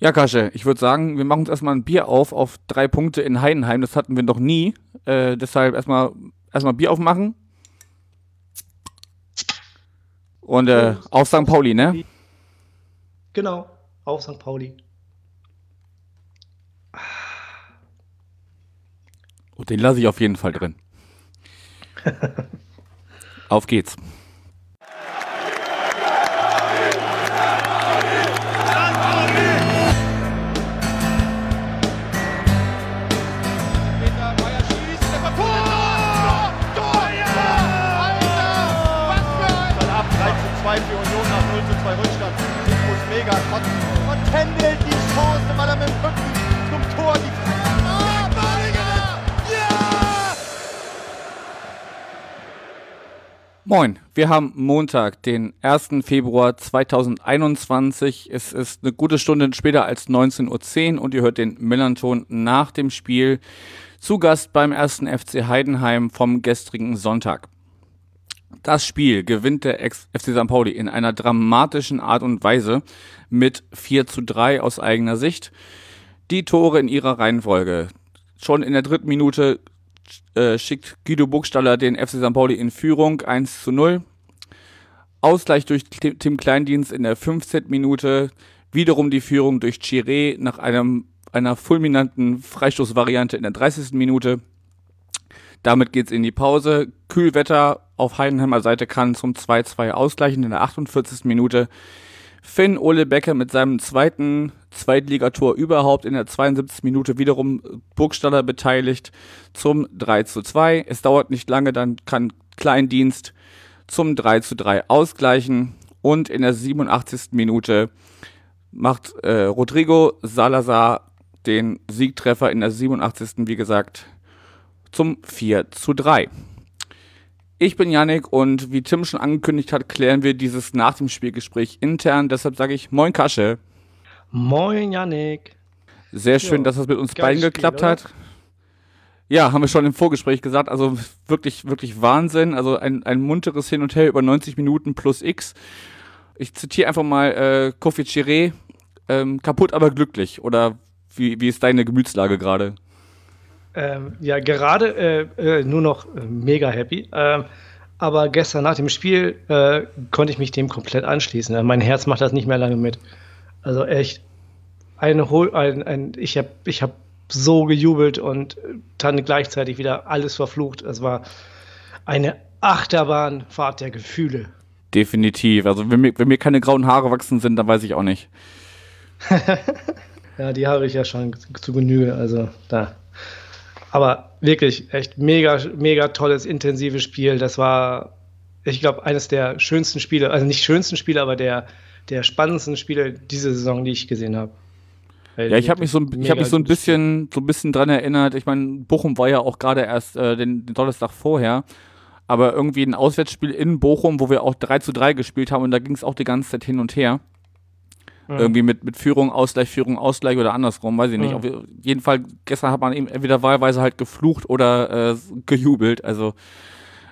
Ja, Kasche, ich würde sagen, wir machen uns erstmal ein Bier auf auf drei Punkte in Heidenheim. Das hatten wir noch nie. Äh, deshalb erstmal erstmal Bier aufmachen. Und äh, auf St. Pauli, ne? Genau, auf St. Pauli. Und den lasse ich auf jeden Fall drin. auf geht's. Moin, wir haben Montag, den 1. Februar 2021. Es ist eine gute Stunde später als 19.10 Uhr und ihr hört den Millanton nach dem Spiel zu Gast beim 1. FC Heidenheim vom gestrigen Sonntag. Das Spiel gewinnt der FC St. Pauli in einer dramatischen Art und Weise mit 4 zu 3 aus eigener Sicht. Die Tore in ihrer Reihenfolge. Schon in der dritten Minute äh, schickt Guido Burgstaller den FC St. Pauli in Führung 1 zu 0. Ausgleich durch Tim Kleindienst in der 15. Minute. Wiederum die Führung durch Chiré nach einem, einer fulminanten Freistoßvariante in der 30. Minute. Damit geht's in die Pause. Kühlwetter auf Heidenheimer Seite kann zum 2-2 ausgleichen in der 48. Minute. Finn Ole Becker mit seinem zweiten Zweitligator überhaupt in der 72. Minute wiederum Burgstaller beteiligt zum 3 zu 2. Es dauert nicht lange, dann kann Kleindienst zum 3 zu 3 ausgleichen und in der 87. Minute macht äh, Rodrigo Salazar den Siegtreffer in der 87. wie gesagt zum 4 zu 3. Ich bin Yannick und wie Tim schon angekündigt hat, klären wir dieses nach dem Spielgespräch intern. Deshalb sage ich Moin Kasche. Moin, Yannick. Sehr schön, Ja, dass das mit uns beiden Spiel, geklappt oder? hat. Ja, haben wir schon im Vorgespräch gesagt. Also wirklich, wirklich Wahnsinn. Also ein, ein munteres Hin und Her über 90 Minuten plus X. Ich zitiere einfach mal äh, Kofi Chiré. Ähm, kaputt, aber glücklich. Oder wie, wie ist deine Gemütslage gerade? Ähm, ja, gerade äh, äh, nur noch äh, mega happy. Ähm, aber gestern nach dem Spiel äh, konnte ich mich dem komplett anschließen. Mein Herz macht das nicht mehr lange mit. Also echt, Hol ein, ein, ich habe ich hab so gejubelt und dann gleichzeitig wieder alles verflucht. Es war eine Achterbahnfahrt der Gefühle. Definitiv. Also wenn mir, wenn mir keine grauen Haare wachsen sind, dann weiß ich auch nicht. Ja, die habe ich ja schon zu Genüge, also da. Aber wirklich, echt mega, mega tolles, intensives Spiel. Das war, ich glaube, eines der schönsten Spiele, also nicht schönsten Spiele, aber der, der spannendsten Spiele diese Saison, die ich gesehen habe. Ja, ich habe mich so, ein- ich habe mich so ein bisschen, so ein bisschen dran erinnert. Ich meine, Bochum war ja auch gerade erst äh, den, den Donnerstag vorher, aber irgendwie ein Auswärtsspiel in Bochum, wo wir auch 3 zu 3 gespielt haben und da ging es auch die ganze Zeit hin und her. Ja. Irgendwie mit, mit Führung, Ausgleich, Führung, Ausgleich oder andersrum, weiß ich nicht. Ja. Auf jeden Fall, gestern hat man eben entweder wahlweise halt geflucht oder äh, gejubelt. Also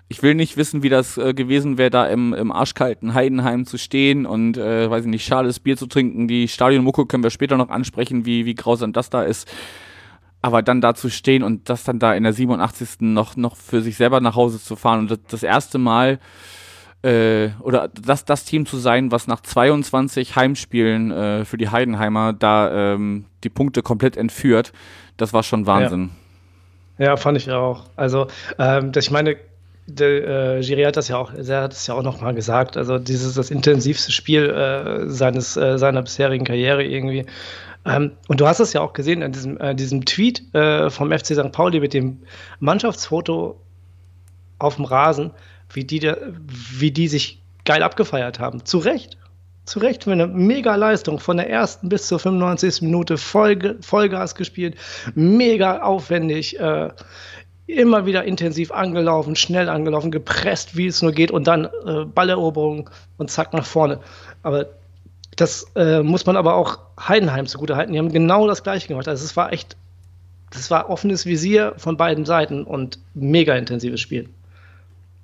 ich will nicht wissen, wie das äh, gewesen wäre, da im, im arschkalten Heidenheim zu stehen und, äh, weiß ich nicht, schales Bier zu trinken. Die Stadionmucke können wir später noch ansprechen, wie, wie grausam das da ist. Aber dann da zu stehen und das dann da in der 87. noch, noch für sich selber nach Hause zu fahren und das, das erste Mal äh, oder das, das Team zu sein, was nach 22 Heimspielen äh, für die Heidenheimer da ähm, die Punkte komplett entführt, das war schon Wahnsinn. Ja, fand ich auch. Also, ähm, das, ich meine, der, äh, Giri hat das ja auch, er hat es ja auch noch mal gesagt. Also, dieses das intensivste Spiel äh, seines äh, seiner bisherigen Karriere irgendwie. Ähm, und du hast es ja auch gesehen in diesem, äh, diesem Tweet äh, vom FC St. Pauli mit dem Mannschaftsfoto auf dem Rasen, wie die, wie die sich geil abgefeiert haben. Zu Recht. Zu Recht für eine mega Leistung von der ersten bis zur 95. Minute voll, Vollgas gespielt, mega aufwendig, äh, immer wieder intensiv angelaufen, schnell angelaufen, gepresst, wie es nur geht und dann äh, Balleroberung und zack nach vorne. Aber das äh, muss man aber auch Heidenheim zugute halten. Die haben genau das gleiche gemacht. Also es war echt, das war offenes Visier von beiden Seiten und mega intensives Spiel.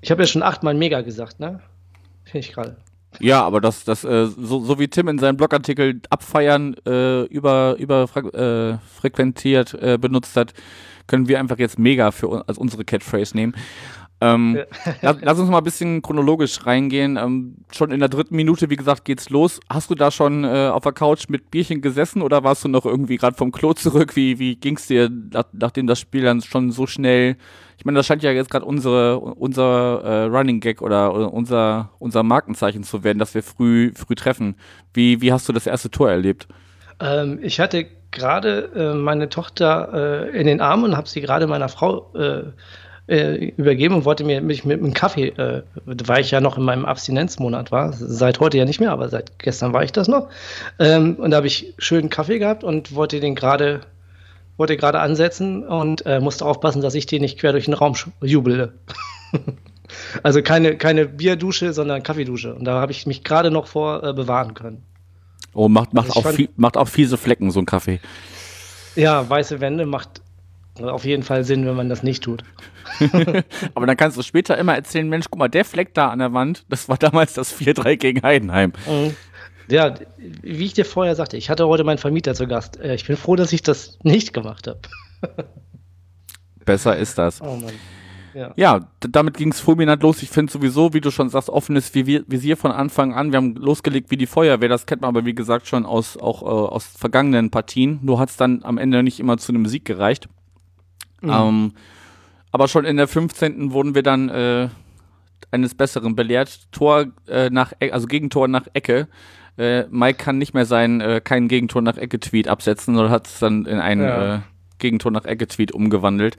Ich habe ja schon achtmal mega gesagt, ne? Finde ich gerade. Ja, aber das, das äh, so, so wie Tim in seinem Blogartikel abfeiern äh, über, über äh, frequentiert äh, benutzt hat, können wir einfach jetzt mega für als unsere Catchphrase nehmen. Ähm, lass, lass, uns mal ein bisschen chronologisch reingehen. Ähm, schon in der dritten Minute, wie gesagt, geht's los. Hast du da schon äh, auf der Couch mit Bierchen gesessen oder warst du noch irgendwie gerade vom Klo zurück? Wie, wie ging's dir, nach, nachdem das Spiel dann schon so schnell ich meine, das scheint ja jetzt gerade unsere, unser äh, Running Gag oder, oder, unser, unser Markenzeichen zu werden, dass wir früh, früh treffen. Wie, wie hast du das erste Tor erlebt? Ähm, ich hatte gerade äh, meine Tochter äh, in den Armen und habe sie gerade meiner Frau äh, äh, übergeben und wollte mir mich mit einem Kaffee, äh, weil ich ja noch in meinem Abstinenzmonat war, seit heute ja nicht mehr, aber seit gestern war ich das noch. Ähm, und da habe ich schönen Kaffee gehabt und wollte den gerade wollte gerade ansetzen und äh, musste aufpassen, dass ich den nicht quer durch den Raum jubele. also keine, keine Bierdusche, sondern Kaffeedusche. Und da habe ich mich gerade noch vor äh, bewahren können. Oh, macht, macht, also auch fand, macht auch fiese Flecken, so ein Kaffee. Ja, weiße Wände macht auf jeden Fall Sinn, wenn man das nicht tut. Aber dann kannst du später immer erzählen, Mensch, guck mal, der Fleck da an der Wand, das war damals das 4-3 gegen Heidenheim. Mhm. Ja, wie ich dir vorher sagte, ich hatte heute meinen Vermieter zu Gast. Äh, ich bin froh, dass ich das nicht gemacht habe. Besser ist das. Oh Mann. Ja, ja damit ging es fulminant los. Ich finde sowieso, wie du schon sagst, offenes Visier von Anfang an. Wir haben losgelegt wie die Feuerwehr, das kennt man aber wie gesagt schon aus, auch äh, aus vergangenen Partien. Nur hat es dann am Ende nicht immer zu einem Sieg gereicht. Mhm. Ähm, aber schon in der 15. wurden wir dann äh, eines Besseren belehrt. Tor äh, nach, e also Gegentor nach Ecke äh, Mike kann nicht mehr sein, äh, kein Gegentor nach Ecke-Tweet absetzen, sondern hat es dann in einen ja. äh, Gegentor nach Ecke-Tweet umgewandelt.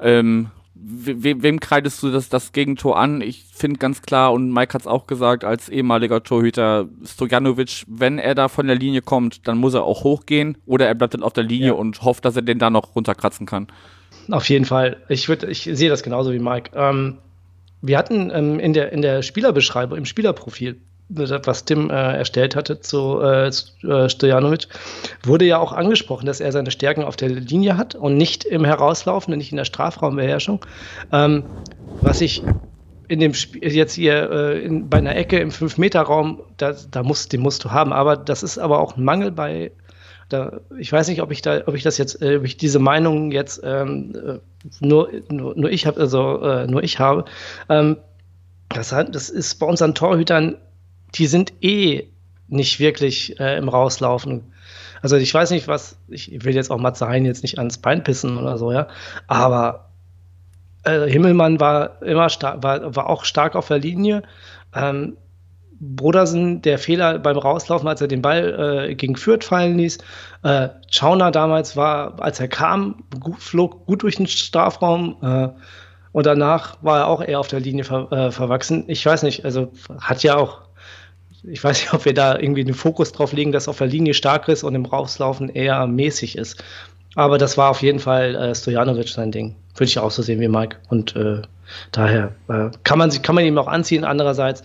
Ähm, we wem kreidest du das, das Gegentor an? Ich finde ganz klar, und Mike hat es auch gesagt, als ehemaliger Torhüter, Stojanovic, wenn er da von der Linie kommt, dann muss er auch hochgehen oder er bleibt dann auf der Linie ja. und hofft, dass er den da noch runterkratzen kann. Auf jeden Fall. Ich, ich sehe das genauso wie Mike. Ähm, wir hatten ähm, in, der, in der Spielerbeschreibung, im Spielerprofil, was Tim äh, erstellt hatte zu äh, äh, Stojanovic, wurde ja auch angesprochen, dass er seine Stärken auf der Linie hat und nicht im Herauslaufen, nicht in der Strafraumbeherrschung. Ähm, was ich in dem Spiel jetzt hier äh, in, bei einer Ecke im 5-Meter-Raum, da, da musst, den musst du haben, aber das ist aber auch ein Mangel bei da, ich weiß nicht, ob ich da, ob ich das jetzt, äh, ob ich diese Meinung jetzt ähm, äh, nur, nur, nur ich habe, also äh, nur ich habe. Ähm, das, das ist bei unseren Torhütern die sind eh nicht wirklich äh, im Rauslaufen. Also ich weiß nicht, was, ich will jetzt auch Matzahin jetzt nicht ans Bein pissen oder so, ja, aber äh, Himmelmann war immer stark, war, war auch stark auf der Linie. Ähm, Brodersen, der Fehler beim Rauslaufen, als er den Ball äh, gegen Fürth fallen ließ. Äh, Schauner damals war, als er kam, gut, flog gut durch den Strafraum. Äh, und danach war er auch eher auf der Linie ver, äh, verwachsen. Ich weiß nicht, also hat ja auch ich weiß nicht, ob wir da irgendwie den Fokus drauf legen, dass auf der Linie stark ist und im Rauslaufen eher mäßig ist. Aber das war auf jeden Fall äh, Stojanovic sein Ding. Würde ich auch so sehen wie Mike. Und äh, daher äh, kann, man, kann man ihm auch anziehen. Andererseits,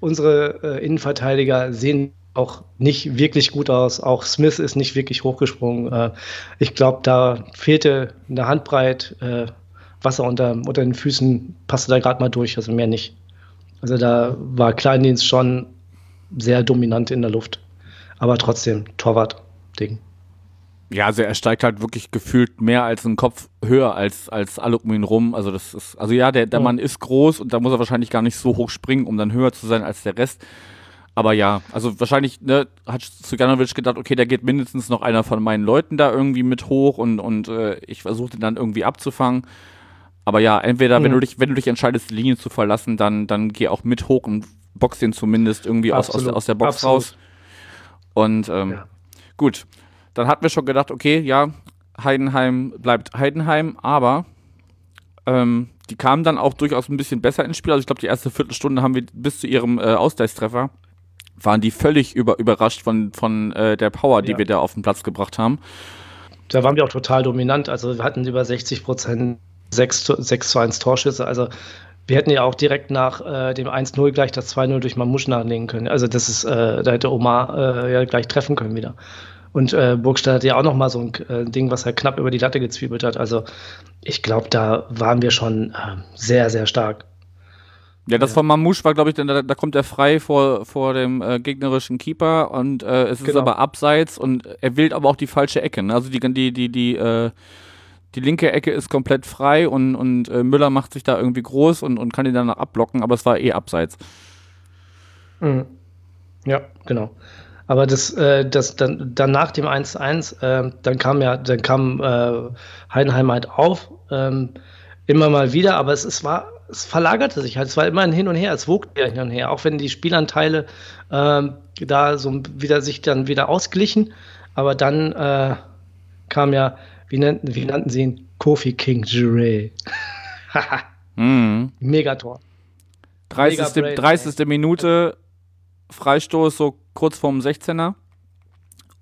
unsere äh, Innenverteidiger sehen auch nicht wirklich gut aus. Auch Smith ist nicht wirklich hochgesprungen. Äh, ich glaube, da fehlte eine Handbreit äh, Wasser unter, unter den Füßen, passte da gerade mal durch, also mehr nicht. Also da war Kleindienst schon sehr dominant in der Luft. Aber trotzdem, Torwart-Ding. Ja, also er steigt halt wirklich gefühlt mehr als einen Kopf höher als, als alle um ihn rum. Also das ist, also ja, der, der ja. Mann ist groß und da muss er wahrscheinlich gar nicht so hoch springen, um dann höher zu sein als der Rest. Aber ja, also wahrscheinlich ne, hat Suganovic gedacht, okay, da geht mindestens noch einer von meinen Leuten da irgendwie mit hoch und, und äh, ich versuche den dann irgendwie abzufangen. Aber ja, entweder, mhm. wenn, du dich, wenn du dich entscheidest, die Linie zu verlassen, dann, dann geh auch mit hoch und box den zumindest irgendwie aus, aus, der, aus der Box Absolut. raus. Und ähm, ja. gut, dann hatten wir schon gedacht, okay, ja, Heidenheim bleibt Heidenheim, aber ähm, die kamen dann auch durchaus ein bisschen besser ins Spiel. Also ich glaube, die erste Viertelstunde haben wir bis zu ihrem äh, Ausgleichstreffer waren die völlig über, überrascht von, von äh, der Power, die ja. wir da auf den Platz gebracht haben. Da waren wir auch total dominant. Also wir hatten über 60 Prozent 6, 6 zu 1 Torschüsse. Also wir hätten ja auch direkt nach äh, dem 1-0 gleich das 2-0 durch Mamusch nachlegen können. Also das ist, äh, da hätte Omar äh, ja gleich treffen können wieder. Und äh, Burgstadt hat ja auch noch mal so ein äh, Ding, was er knapp über die Latte gezwiebelt hat. Also ich glaube, da waren wir schon äh, sehr, sehr stark. Ja, das Ja. von Mamouche war, glaube ich, da, da kommt er frei vor, vor dem äh, gegnerischen Keeper und äh, es ist Genau. aber abseits und er wählt aber auch die falsche Ecke. Ne? Also die, die, die, die, äh, die linke Ecke ist komplett frei und, und äh, Müller macht sich da irgendwie groß und, und kann ihn dann noch abblocken, aber es war eh abseits. Mhm. Ja, genau. Aber das, äh, das dann, dann nach dem 1-1, äh, dann kam ja, dann kam äh, Heidenheim halt auf, ähm, immer mal wieder, aber es, es war, es verlagerte sich halt, es war immer ein Hin und Her, es wogte ja hin und her, auch wenn die Spielanteile ähm, da so wieder sich dann wieder ausglichen, aber dann äh, kam ja, wie nannten, wie nannten sie ihn? Kofi King Jure. Mhm. Megator. 30. Mega Brain, 30. Minute, Freistoß so kurz vorm 16er.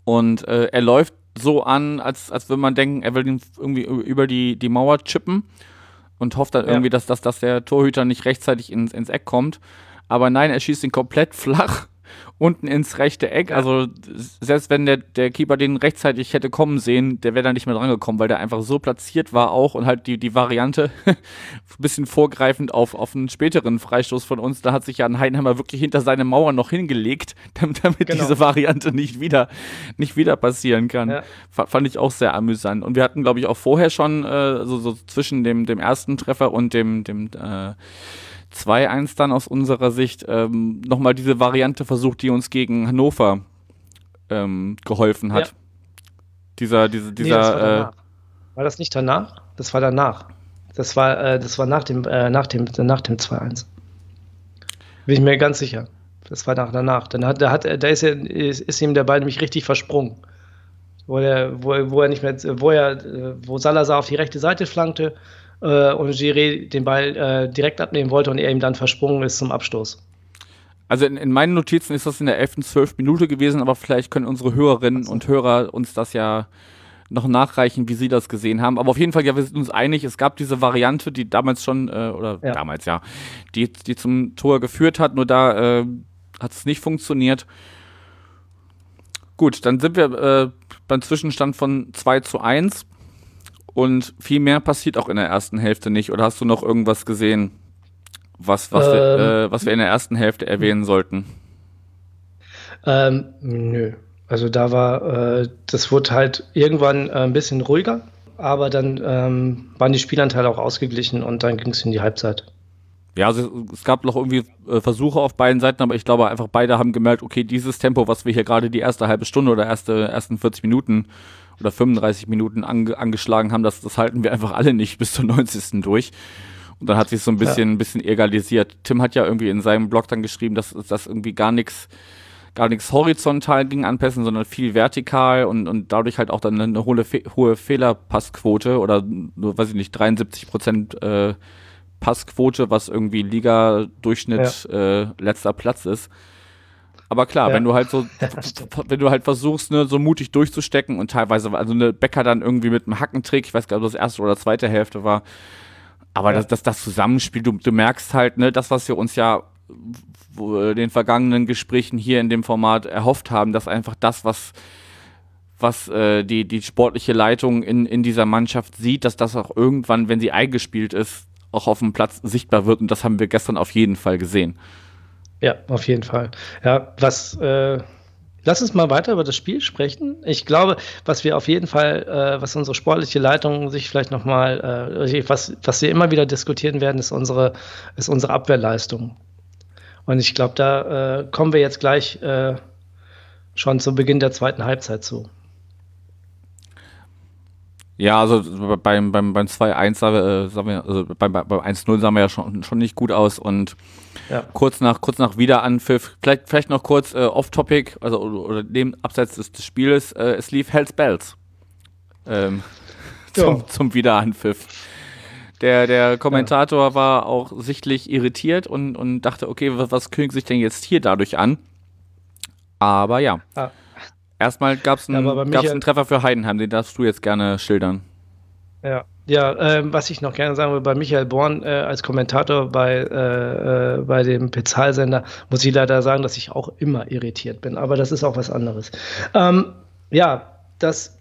Und äh, er läuft so an, als, als würde man denken, er will ihn irgendwie über die, die Mauer chippen und hofft dann Ja. irgendwie, dass, dass, dass der Torhüter nicht rechtzeitig ins, ins Eck kommt. Aber nein, er schießt ihn komplett flach unten ins rechte Eck. Also selbst wenn der, der Keeper den rechtzeitig hätte kommen sehen, der wäre da nicht mehr dran gekommen, weil der einfach so platziert war auch und halt die, die Variante ein bisschen vorgreifend auf, auf einen späteren Freistoß von uns, da hat sich ja ein Heidenheimer wirklich hinter seine Mauer noch hingelegt, damit, damit Genau. diese Variante nicht wieder, nicht wieder passieren kann. Ja. Fa- Fand ich auch sehr amüsant. Und wir hatten, glaube ich, auch vorher schon äh, so, so zwischen dem, dem ersten Treffer und dem, dem äh, 2-1 dann aus unserer Sicht ähm, nochmal diese Variante versucht, die uns gegen Hannover ähm, geholfen hat. Ja. Dieser, diese, Nee, das war, dieser, äh, war das nicht danach? Das war danach. Das war, äh, das war nach dem, äh, nach dem, nach dem 2-1. Bin ich mir ganz sicher. Das war nach, danach. Dann hat, da hat, er- da ist, er, ist, ist ihm der Ball nämlich richtig versprungen. Wo er, wo, wo er nicht mehr, wo er, äh, wo Salazar auf die rechte Seite flankte äh, und Giré den Ball äh, direkt abnehmen wollte und er ihm dann versprungen ist zum Abstoß. Also in, in meinen Notizen ist das in der 11., 12. Minute gewesen, aber vielleicht können unsere Hörerinnen und Hörer uns das ja noch nachreichen, wie sie das gesehen haben. Aber auf jeden Fall, ja, wir sind uns einig, es gab diese Variante, die damals schon, äh, oder Ja. damals ja, die, die zum Tor geführt hat, nur da äh, hat es nicht funktioniert. Gut, dann sind wir äh, beim Zwischenstand von 2 zu 1 und viel mehr passiert auch in der ersten Hälfte nicht. Oder hast du noch irgendwas gesehen, was, was, wir, Ähm. äh, was wir in der ersten Hälfte erwähnen sollten? Ähm, nö. Also da war, äh, das wurde halt irgendwann äh, ein bisschen ruhiger, aber dann ähm, waren die Spielanteile auch ausgeglichen und dann ging es in die Halbzeit. Ja, also es gab noch irgendwie äh, Versuche auf beiden Seiten, aber ich glaube einfach beide haben gemerkt, okay, dieses Tempo, was wir hier gerade die erste halbe Stunde oder erste ersten 40 Minuten oder 35 Minuten ange angeschlagen haben, das, das halten wir einfach alle nicht bis zur 90. durch. Und dann hat sich so ein bisschen, ein bisschen egalisiert. Tim hat ja irgendwie in seinem Blog dann geschrieben, dass das irgendwie gar nichts gar nichts horizontal ging anpassen, sondern viel vertikal und, und dadurch halt auch dann eine hohe, Fe hohe Fehlerpassquote oder nur, weiß ich nicht, 73 Prozent äh, Passquote, was irgendwie Liga-Durchschnitt äh, letzter Platz ist. Aber klar, Ja. wenn du halt so, wenn du halt versuchst, ne, so mutig durchzustecken und teilweise, also eine Becker dann irgendwie mit einem Hackentrick, ich weiß gar nicht, ob das erste oder zweite Hälfte war, aber Ja. das, das, das Zusammenspiel, du, du merkst halt, ne, das, was wir uns ja den vergangenen Gesprächen hier in dem Format erhofft haben, dass einfach das, was was äh, die, die sportliche Leitung in, in dieser Mannschaft sieht, dass das auch irgendwann, wenn sie eingespielt ist, auch auf dem Platz sichtbar wird. Und das haben wir gestern auf jeden Fall gesehen. Ja, auf jeden Fall. Ja, was, äh, lass uns mal weiter über das Spiel sprechen. Ich glaube, was wir auf jeden Fall, äh, was unsere sportliche Leitung sich vielleicht nochmal, äh, was, was wir immer wieder diskutieren werden, ist unsere, ist unsere Abwehrleistung. Und ich glaube, da äh, kommen wir jetzt gleich äh, schon zu Beginn der zweiten Halbzeit zu. Ja, also beim, beim, beim 2-1 sah, äh, sahen wir, also beim, beim 1-0 sahen wir ja schon, schon nicht gut aus und Ja. kurz nach, kurz nach Wiederanpfiff, vielleicht, vielleicht noch kurz äh, off-topic, also oder, oder neben abseits des, des Spieles, äh, es lief Hells Bells ähm, zum, Ja. zum Wiederanpfiff. Der, der Kommentator war auch sichtlich irritiert und, und dachte, okay, was, was kündigt sich denn jetzt hier dadurch an? Aber ja, Ah, erstmal gab es Ja, einen, gab's einen Treffer für Heidenheim, den darfst du jetzt gerne schildern. Ja, ja ähm, was ich noch gerne sagen will, bei Michael Born äh, als Kommentator bei, äh, äh, bei dem Bezahlsender muss ich leider sagen, dass ich auch immer irritiert bin, aber das ist auch was anderes. Ähm, ja, das,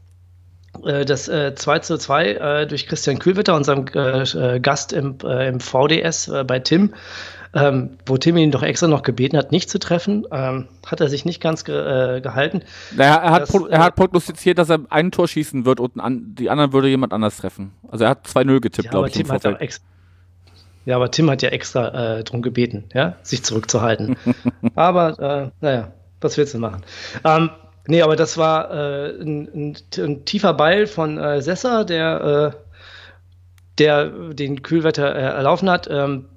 äh, das äh, 2 zu 2 äh, durch Christian Kühlwitter, unserem äh, äh, Gast im, äh, im VDS äh, bei Tim, ähm, wo Timmy ihn doch extra noch gebeten hat, nicht zu treffen, ähm, hat er sich nicht ganz ge äh, gehalten. Naja, er, hat das, er hat äh, prognostiziert, dass er ein Tor schießen wird und an, die anderen würde jemand anders treffen. Also er hat 2-0 getippt, ja, glaube ich. Tim hat ja, aber Tim hat ja extra äh, darum gebeten, ja, sich zurückzuhalten. aber, äh, naja, was willst du machen? Ähm, nee, aber das war äh, ein, ein, ein, tiefer Ball von äh, Sessa, der, äh, der den Kühlwetter äh, erlaufen hat, ähm,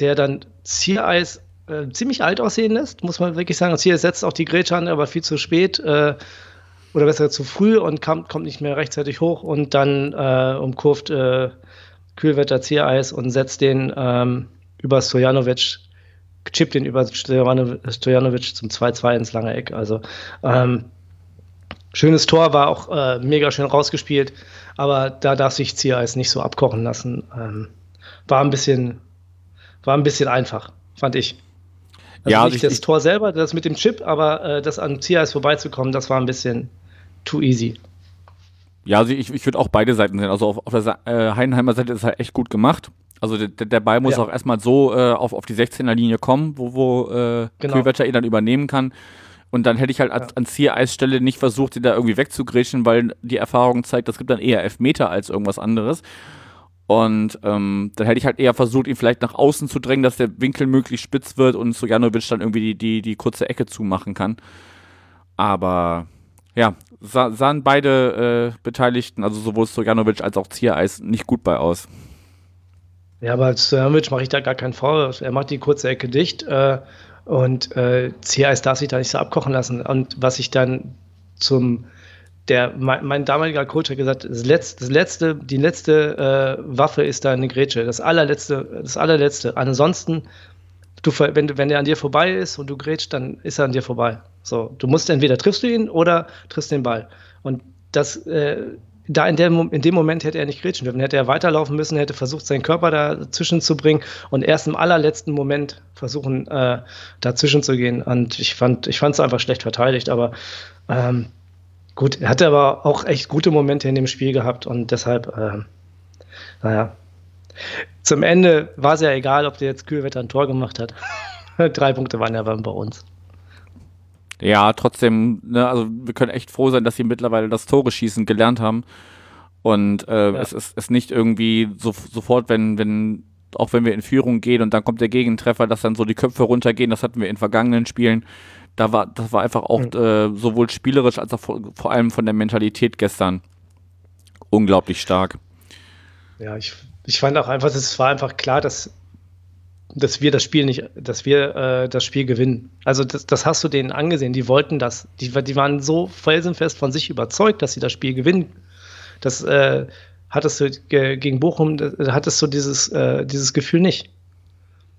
der dann Ziereis äh, ziemlich alt aussehen lässt, muss man wirklich sagen. Ziereis setzt auch die Grätsche an, aber viel zu spät äh, oder besser zu früh und kam, kommt nicht mehr rechtzeitig hoch und dann umkurvt Kühlwetter Ziereis und setzt den ähm, über Stojanovic chippt den über Stojanovic zum 2-2 ins lange Eck. Also ähm, schönes Tor, war auch äh, mega schön rausgespielt, aber da darf sich Ziereis nicht so abkochen lassen. Ähm, war ein bisschen, war ein bisschen einfach, fand ich. Also ja, nicht ich, das ich, Tor selber, das mit dem Chip, aber äh, das an Ziereis vorbeizukommen, das war ein bisschen too easy. Ja, also ich, ich würde auch beide Seiten sehen. Also auf, auf der äh, Heidenheimer Seite ist halt echt gut gemacht. Also der, der Ball muss ja. auch erstmal so äh, auf, auf die 16er Linie kommen, wo, wo äh, genau. Kühlwetter ihn dann übernehmen kann. Und dann hätte ich halt ja. an Ziereisstelle nicht versucht, ihn da irgendwie wegzugrätschen, weil die Erfahrung zeigt, das gibt dann eher Elfmeter als irgendwas anderes. Und ähm, dann hätte ich halt eher versucht, ihn vielleicht nach außen zu drängen, dass der Winkel möglichst spitz wird und Sojanovic dann irgendwie die, die, die kurze Ecke zumachen kann. Aber ja, sah, sahen beide äh, Beteiligten, also sowohl Sojanovic als auch Ziereis, nicht gut bei aus. Ja, aber Stojanovic mache ich da gar keinen Vorwurf. Er macht die kurze Ecke dicht äh, und äh, Ziereis darf sich da nicht so abkochen lassen. Und was ich dann zum der, mein, mein damaliger Coach hat gesagt, das letzte, das letzte die letzte äh, Waffe ist da eine Grätsche. Das allerletzte, das allerletzte. Ansonsten, du, wenn, wenn der an dir vorbei ist und du grätschst, dann ist er an dir vorbei. So, du musst entweder triffst du ihn oder triffst den Ball. Und das, äh, da in, der, in dem Moment hätte er nicht grätschen dürfen. Hätte er weiterlaufen müssen, hätte versucht, seinen Körper dazwischen zu bringen und erst im allerletzten Moment versuchen, äh, dazwischen zu gehen. Und ich fand ich es einfach schlecht verteidigt, aber ähm, gut, er hatte aber auch echt gute Momente in dem Spiel gehabt und deshalb, äh, naja. Zum Ende war es ja egal, ob der jetzt Kühlwetter ein Tor gemacht hat. Drei Punkte waren ja bei uns. Ja, trotzdem, ne, also wir können echt froh sein, dass sie mittlerweile das Tore schießen gelernt haben. Und äh, ja. es ist es nicht irgendwie so, sofort, wenn, wenn, auch wenn wir in Führung gehen und dann kommt der Gegentreffer, dass dann so die Köpfe runtergehen, das hatten wir in vergangenen Spielen. Da war, das war einfach auch äh, sowohl spielerisch als auch vor, vor allem von der Mentalität gestern unglaublich stark. Ja, ich, ich fand auch einfach, es war einfach klar, dass dass wir das Spiel nicht, dass wir äh, das Spiel gewinnen. Also das, das, hast du denen angesehen. Die wollten das. Die, die, waren so felsenfest von sich überzeugt, dass sie das Spiel gewinnen. Das äh, hattest du gegen Bochum, hattest du dieses, äh, dieses Gefühl nicht,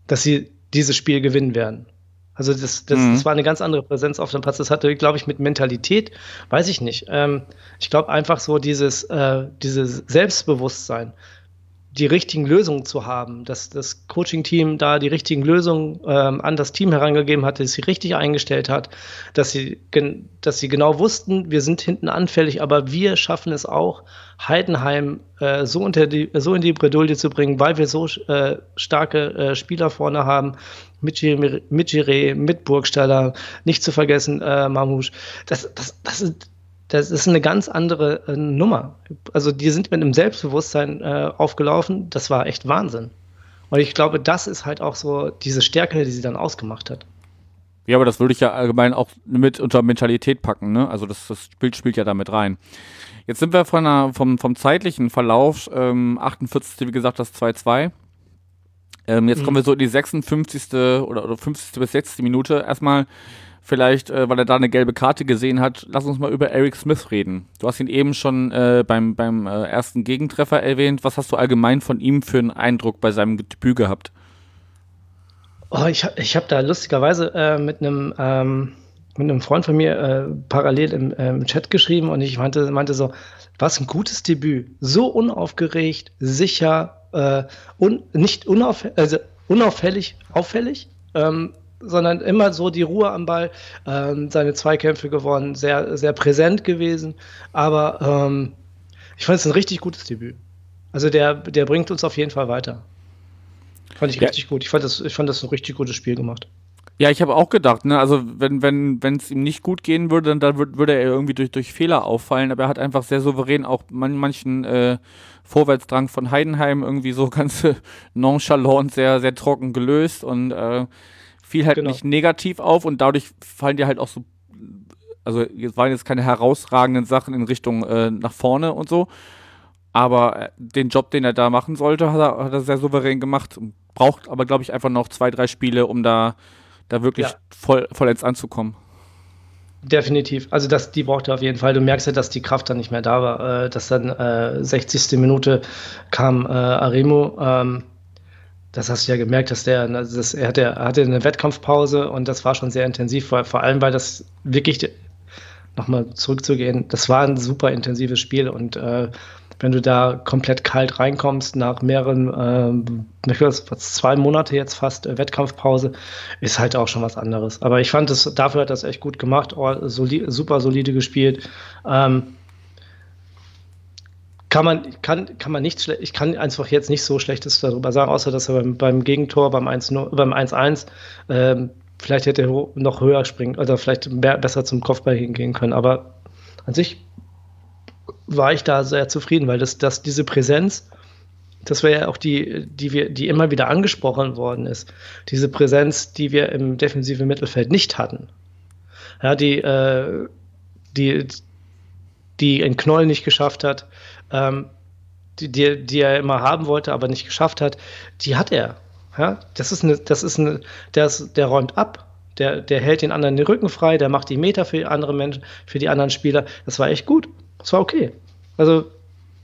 dass sie dieses Spiel gewinnen werden. Also das, das, mhm. das, war eine ganz andere Präsenz auf dem Platz. Das hatte, glaube ich, mit Mentalität, weiß ich nicht. Ähm, ich glaube einfach so dieses, äh, dieses Selbstbewusstsein die richtigen Lösungen zu haben, dass das Coaching-Team da die richtigen Lösungen ähm, an das Team herangegeben hat, dass sie richtig eingestellt hat, dass sie, dass sie genau wussten, wir sind hinten anfällig, aber wir schaffen es auch, Heidenheim äh, so, unter die, so in die Bredouille zu bringen, weil wir so äh, starke äh, Spieler vorne haben, mit Giré, mit, Burgstaller, nicht zu vergessen äh, Mamouche. Das, das, das sind das ist eine ganz andere äh, Nummer. Also die sind mit einem Selbstbewusstsein äh, aufgelaufen. Das war echt Wahnsinn. Und ich glaube, das ist halt auch so diese Stärke, die sie dann ausgemacht hat. Ja, aber das würde ich ja allgemein auch mit unter Mentalität packen, ne? Also das, das Bild spielt ja damit rein. Jetzt sind wir von einer, vom, vom zeitlichen Verlauf, ähm, 48. wie gesagt, das 2-2. Ähm, jetzt mhm. kommen wir so in die 56. oder, oder 50. bis 60. Minute. Erstmal vielleicht, äh, weil er da eine gelbe Karte gesehen hat, lass uns mal über Eric Smith reden. Du hast ihn eben schon äh, beim, beim äh, ersten Gegentreffer erwähnt. Was hast du allgemein von ihm für einen Eindruck bei seinem Debüt gehabt? Oh, ich ich habe da lustigerweise äh, mit einem ähm, mit einem Freund von mir äh, parallel im, äh, im, Chat geschrieben und ich meinte, meinte so, was ein gutes Debüt. So unaufgeregt, sicher, un, nicht unauf, also unauffällig, auffällig. Ähm, sondern immer so die Ruhe am Ball, ähm, seine Zweikämpfe gewonnen, sehr, sehr präsent gewesen. Aber ähm, ich fand es ein richtig gutes Debüt. Also der, der bringt uns auf jeden Fall weiter. Fand ich ja. richtig gut. Ich fand, das, ich fand das ein richtig gutes Spiel gemacht. Ja, ich habe auch gedacht, ne, also wenn wenn wenn es ihm nicht gut gehen würde, dann, dann würde, er irgendwie durch durch Fehler auffallen, aber er hat einfach sehr souverän auch man, manchen äh, Vorwärtsdrang von Heidenheim irgendwie so ganz nonchalant sehr sehr trocken gelöst und äh, fiel halt genau. nicht negativ auf und dadurch fallen dir halt auch so also es waren jetzt keine herausragenden Sachen in Richtung äh, nach vorne und so, aber äh, den Job, den er da machen sollte, hat er, hat er sehr souverän gemacht. Braucht aber, glaube ich, einfach noch zwei, drei Spiele, um da da wirklich ja. voll, vollends anzukommen. Definitiv. Also das, die braucht er auf jeden Fall. Du merkst ja, dass die Kraft dann nicht mehr da war. Äh, dass dann äh, 60. Minute kam äh, Aremo. Ähm, das hast du ja gemerkt, dass der, also das, er hatte, hatte eine Wettkampfpause und das war schon sehr intensiv, vor, vor allem, weil das wirklich, nochmal zurückzugehen, das war ein super intensives Spiel und äh, wenn du da komplett kalt reinkommst nach mehreren, äh, ich weiß, zwei Monate jetzt fast äh, Wettkampfpause, ist halt auch schon was anderes. Aber ich fand es, dafür hat das echt gut gemacht, oh, soli super solide gespielt. Ähm, kann man, kann, kann man nicht ich kann einfach jetzt nicht so Schlechtes darüber sagen, außer dass er beim, beim Gegentor, beim 1-1, ähm, vielleicht hätte er noch höher springen oder vielleicht mehr, besser zum Kopfball hingehen können. Aber an sich war ich da sehr zufrieden, weil das, das diese Präsenz, das wäre ja auch die, die wir, die immer wieder angesprochen worden ist. Diese Präsenz, die wir im defensiven Mittelfeld nicht hatten. Ja, die, äh, die, die in Knoll nicht geschafft hat, ähm, die, die, die er immer haben wollte, aber nicht geschafft hat, die hat er. Ja, das ist eine, das ist eine, der, ist, der räumt ab. Der, der hält den anderen den Rücken frei, der macht die Meter für andere Menschen, für die anderen Spieler. Das war echt gut. Das war okay. Also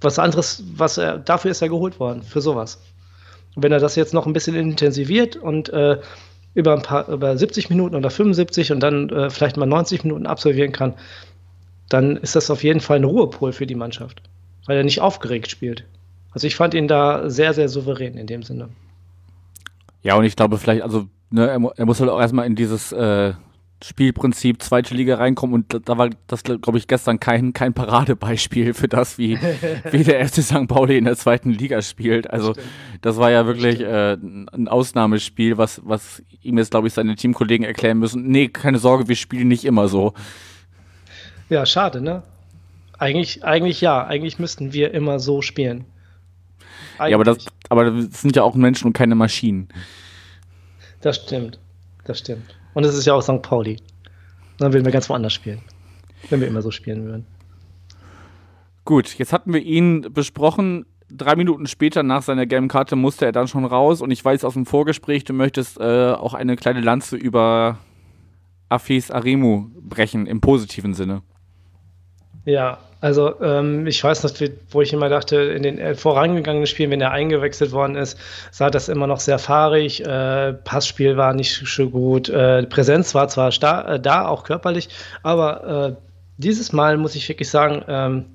was anderes, was er, dafür ist er geholt worden, für sowas. Und wenn er das jetzt noch ein bisschen intensiviert und äh, über ein paar, über 70 Minuten oder 75 und dann äh, vielleicht mal 90 Minuten absolvieren kann, dann ist das auf jeden Fall ein Ruhepol für die Mannschaft, weil er nicht aufgeregt spielt. Also ich fand ihn da sehr, sehr souverän in dem Sinne. Ja, und ich glaube vielleicht, also ne, er, er muss halt auch erstmal in dieses äh, Spielprinzip zweite Liga reinkommen und da war das, glaube ich, gestern kein, kein Paradebeispiel für das, wie, wie der erste St. Pauli in der zweiten Liga spielt. Also das, das war ja wirklich äh, ein Ausnahmespiel, was, was ihm jetzt, glaube ich, seine Teamkollegen erklären müssen. Nee, keine Sorge, wir spielen nicht immer so. Ja, schade, ne? Eigentlich, eigentlich ja, eigentlich müssten wir immer so spielen. Eigentlich. Ja, aber das, aber das sind ja auch Menschen und keine Maschinen. Das stimmt. Das stimmt. Und es ist ja auch St. Pauli. Dann würden wir ganz woanders spielen. Wenn wir immer so spielen würden. Gut, jetzt hatten wir ihn besprochen. Drei Minuten später nach seiner gelben Karte musste er dann schon raus. Und ich weiß aus dem Vorgespräch, du möchtest äh, auch eine kleine Lanze über Afis Arimu brechen, im positiven Sinne. Ja, also ähm, ich weiß noch, wo ich immer dachte, in den äh, vorangegangenen Spielen, wenn er eingewechselt worden ist, sah das immer noch sehr fahrig. Äh, Passspiel war nicht so gut. Äh, Präsenz war zwar äh, da, auch körperlich, aber äh, dieses Mal muss ich wirklich sagen, ähm,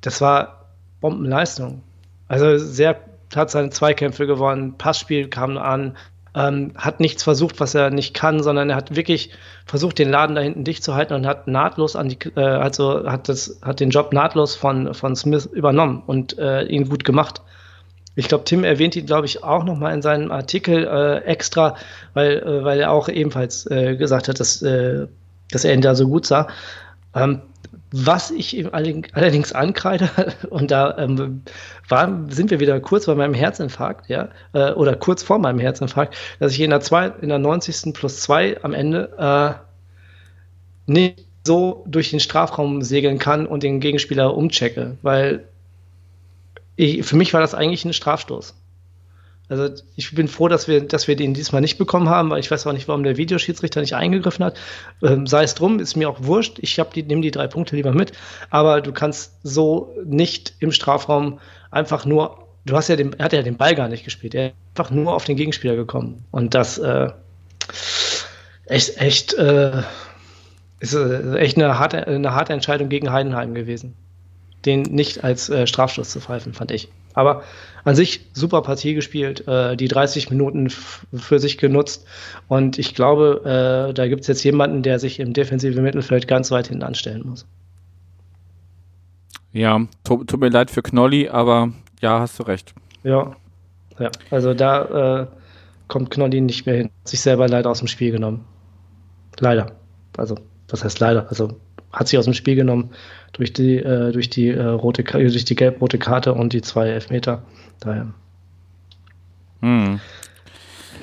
das war Bombenleistung. Also sehr hat seine Zweikämpfe gewonnen, Passspiel kam an, ähm, hat nichts versucht, was er nicht kann, sondern er hat wirklich versucht, den Laden da hinten dicht zu halten und hat nahtlos an die, äh, also hat das, hat den Job nahtlos von, von Smith übernommen und äh, ihn gut gemacht. Ich glaube, Tim erwähnt ihn, glaube ich, auch nochmal in seinem Artikel äh, extra, weil, äh, weil er auch ebenfalls äh, gesagt hat, dass, äh, dass er ihn da so gut sah. Ähm, was ich allerdings ankreide, und da ähm, war, sind wir wieder kurz bei meinem Herzinfarkt, ja, äh, oder kurz vor meinem Herzinfarkt, dass ich in der, zwei, in der 90. plus 2 am Ende äh, nicht so durch den Strafraum segeln kann und den Gegenspieler umchecke, weil ich, für mich war das eigentlich ein Strafstoß. Also ich bin froh, dass wir, dass wir den diesmal nicht bekommen haben, weil ich weiß auch nicht, warum der Videoschiedsrichter nicht eingegriffen hat. Ähm, sei es drum, ist mir auch wurscht. Ich die, nehme die drei Punkte lieber mit. Aber du kannst so nicht im Strafraum einfach nur, du hast ja den, er hat ja den Ball gar nicht gespielt. Er ist einfach nur auf den Gegenspieler gekommen. Und das äh, echt, echt, äh, ist äh, echt eine harte, eine harte Entscheidung gegen Heidenheim gewesen. Den nicht als äh, Strafstoß zu pfeifen, fand ich. Aber an sich super Partie gespielt, äh, die 30 Minuten für sich genutzt. Und ich glaube, äh, da gibt es jetzt jemanden, der sich im defensiven Mittelfeld ganz weit hinten anstellen muss. Ja, tut, tut mir leid für Knolli, aber ja, hast du recht. Ja. Ja, also da äh, kommt Knolli nicht mehr hin. Sich selber leider aus dem Spiel genommen. Leider. Also, was heißt leider? Also hat sich aus dem Spiel genommen durch die, äh, durch die äh, rote durch die gelb-rote Karte und die zwei Elfmeter. Daher. Hm.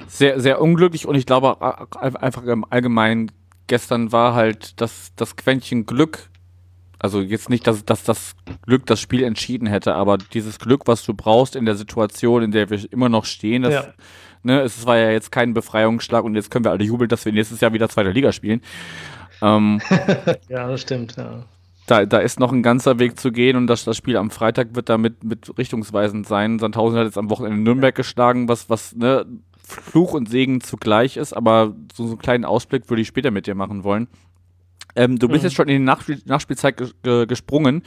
Sehr, sehr unglücklich und ich glaube einfach im Allgemeinen gestern war halt das, das Quäntchen Glück. Also jetzt nicht, dass, dass das Glück das Spiel entschieden hätte, aber dieses Glück, was du brauchst in der Situation, in der wir immer noch stehen, das, ja. ne, es war ja jetzt kein Befreiungsschlag und jetzt können wir alle jubeln, dass wir nächstes Jahr wieder zweite Liga spielen. Ähm, ja, das stimmt, ja. Da, da ist noch ein ganzer Weg zu gehen und das, das Spiel am Freitag wird damit mit richtungsweisend sein. Sandhausen hat jetzt am Wochenende Nürnberg geschlagen, was, was ne, Fluch und Segen zugleich ist, aber so, so einen kleinen Ausblick würde ich später mit dir machen wollen. Ähm, du bist mhm. jetzt schon in die Nachspiel Nachspielzeit gesprungen.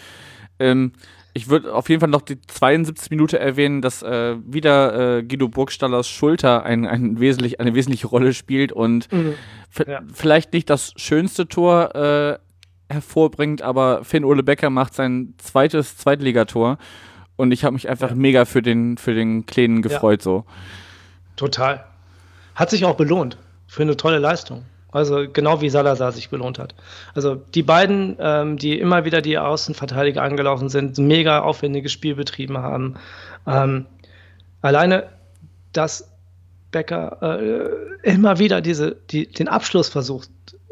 Ähm, ich würde auf jeden Fall noch die 72 Minute erwähnen, dass äh, wieder äh, Guido Burgstallers Schulter ein, ein wesentlich, eine wesentliche Rolle spielt und mhm. ja. vielleicht nicht das schönste Tor äh, hervorbringt, aber Finn Ole Becker macht sein zweites Zweitligator und ich habe mich einfach ja. mega für den, für den Kleinen gefreut ja. so. Total. Hat sich auch belohnt für eine tolle Leistung. Also genau wie Salazar sich belohnt hat. Also die beiden, ähm, die immer wieder die Außenverteidiger angelaufen sind, mega aufwendiges Spiel betrieben haben. Ähm, alleine, dass Becker äh, immer wieder diese, die, den Abschluss versucht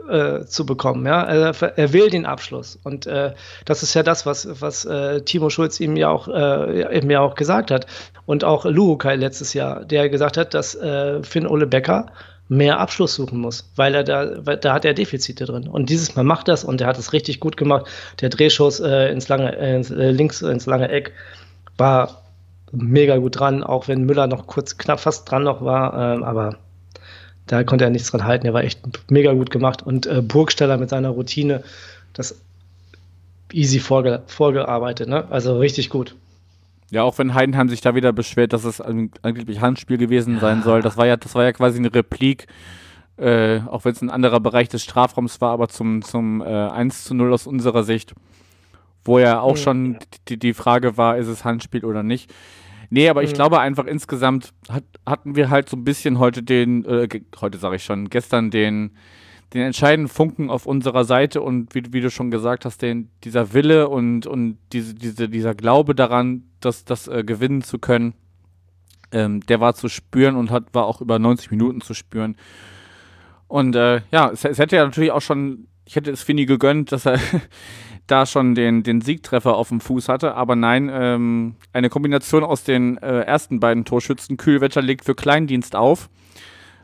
äh, zu bekommen. Ja? Er, er, will den Abschluss. Und äh, das ist ja das, was, was äh, Timo Schulz ihm ja auch, äh, eben ja auch gesagt hat. Und auch Luhukai letztes Jahr, der gesagt hat, dass äh, Finn Ole Becker mehr Abschluss suchen muss, weil er da, weil, da hat er Defizite drin. Und dieses Mal macht das und er hat es richtig gut gemacht. Der Drehschuss äh, ins lange, äh, ins, äh, links ins lange Eck war mega gut dran, auch wenn Müller noch kurz knapp fast dran noch war, ähm, aber da konnte er nichts dran halten. Er war echt mega gut gemacht und äh, Burgsteller mit seiner Routine, das easy vorge vorgearbeitet, ne? Also richtig gut. Ja, auch wenn Heidenheim sich da wieder beschwert, dass es angeblich Handspiel gewesen ja. sein soll. Das war ja, das war ja quasi eine Replik, äh, auch wenn es ein anderer Bereich des Strafraums war, aber zum, zum äh, 1 zu 0 aus unserer Sicht, wo ja auch mhm. schon die, die Frage war, ist es Handspiel oder nicht. Nee, aber ich mhm. glaube einfach insgesamt hat, hatten wir halt so ein bisschen heute den, äh, heute sage ich schon, gestern den, den entscheidenden Funken auf unserer Seite und wie, wie du schon gesagt hast, den, dieser Wille und, und diese, diese, dieser Glaube daran, das, das äh, gewinnen zu können, ähm, der war zu spüren und hat, war auch über 90 Minuten zu spüren. Und äh, ja, es, es, hätte ja natürlich auch schon, ich hätte es Fini gegönnt, dass er da schon den, den Siegtreffer auf dem Fuß hatte, aber nein, ähm, eine Kombination aus den äh, ersten beiden Torschützen, Kühlwetter legt für Kleindienst auf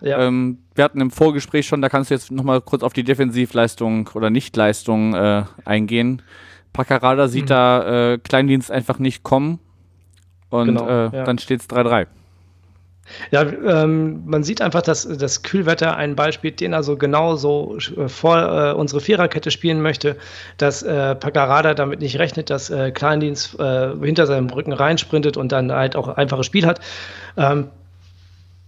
ja. Ähm, wir hatten im Vorgespräch schon, da kannst du jetzt nochmal kurz auf die Defensivleistung oder Nichtleistung äh, eingehen. Paccarada sieht mhm. da äh, Kleindienst einfach nicht kommen und genau, äh, ja. dann steht es 3-3. Ja, ähm, man sieht einfach, dass das Kühlwetter einen Ball spielt, den er so genau so äh, vor äh, unsere Viererkette spielen möchte, dass äh, Paccarada damit nicht rechnet, dass äh, Kleindienst äh, hinter seinem Rücken reinsprintet und dann halt auch einfaches Spiel hat. Ähm,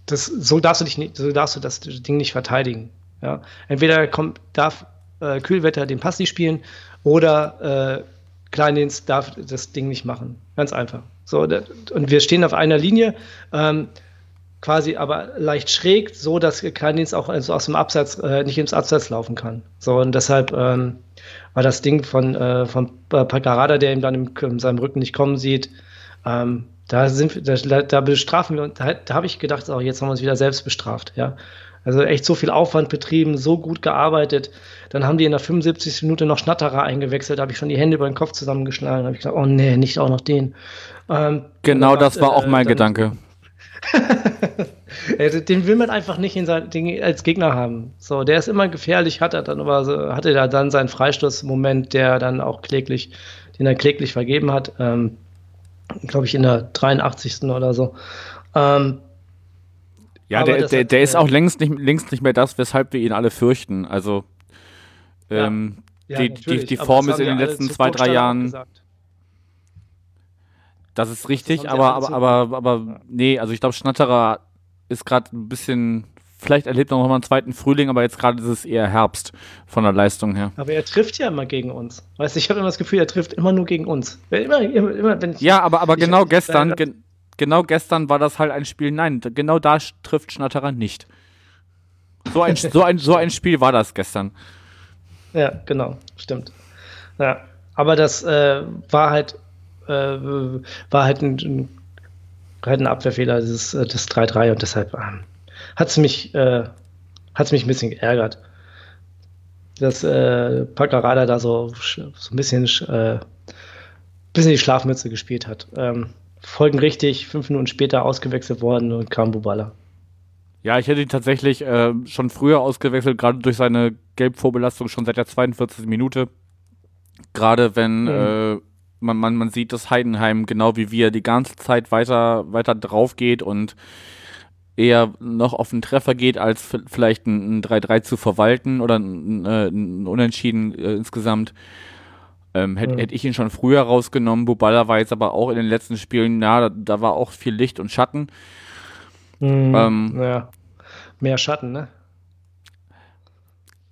das, so darfst du dich nicht, so darfst du das Ding nicht verteidigen. Ja? Entweder kommt, darf äh, Kühlwetter den Pass nicht spielen oder äh, Kleindienst darf das Ding nicht machen. Ganz einfach. So, und wir stehen auf einer Linie, ähm, quasi aber leicht schräg, so dass Kleindienst auch also aus dem Absatz äh, nicht ins Absatz laufen kann. So, und deshalb ähm, war das Ding von, äh, von Paccarada, der ihm dann im, in seinem Rücken nicht kommen sieht, ähm, da sind da, da bestrafen wir und da, da habe ich gedacht, auch jetzt haben wir uns wieder selbst bestraft, ja. Also echt so viel Aufwand betrieben, so gut gearbeitet. Dann haben die in der 75. Minute noch Schnatterer eingewechselt, da habe ich schon die Hände über den Kopf zusammengeschlagen, Da habe ich gedacht, oh nee, nicht auch noch den. Ähm, genau das war auch mein äh, Gedanke. den will man einfach nicht in sein, als Gegner haben. So, der ist immer gefährlich, hat er dann aber so, hatte er dann seinen Freistoßmoment, der dann auch kläglich, den er kläglich vergeben hat. Ähm, glaube ich, in der 83. oder so. Ähm, ja, der, der, der ist auch längst nicht, längst nicht mehr das, weshalb wir ihn alle fürchten. Also ähm, ja, die, die, die Form ist in den letzten zwei, drei Jahren. Das ist richtig, das aber, aber, aber, aber, nee, also ich glaube, Schnatterer ist gerade ein bisschen vielleicht erlebt er noch mal einen zweiten Frühling, aber jetzt gerade ist es eher Herbst von der Leistung her. Aber er trifft ja immer gegen uns. Weißt du, ich habe immer das Gefühl, er trifft immer nur gegen uns. Immer, immer, immer, ja, aber, aber genau gestern, ge genau gestern war das halt ein Spiel, nein, genau da trifft Schnatterer nicht. So ein, so, ein, so ein Spiel war das gestern. Ja, genau, stimmt. Ja, aber das äh, war halt äh, war halt ein, halt ein Abwehrfehler, äh, das 3-3 und deshalb ähm, hat es mich, äh, mich ein bisschen geärgert, dass äh, Paccarada da so, so ein bisschen, äh, bisschen die Schlafmütze gespielt hat. Ähm, folgenrichtig, fünf Minuten später ausgewechselt worden und kam Bubala. Ja, ich hätte ihn tatsächlich äh, schon früher ausgewechselt, gerade durch seine Gelbvorbelastung schon seit der 42. Minute. Gerade wenn mhm. äh, man, man, man sieht, dass Heidenheim genau wie wir die ganze Zeit weiter, weiter drauf geht und eher noch auf den Treffer geht, als vielleicht ein 3-3 zu verwalten oder ein, äh, ein Unentschieden äh, insgesamt. Ähm, Hätte mhm. hätt ich ihn schon früher rausgenommen. Bubala war jetzt aber auch in den letzten Spielen, ja, da, da war auch viel Licht und Schatten. Mhm, ähm, ja. Mehr Schatten, ne?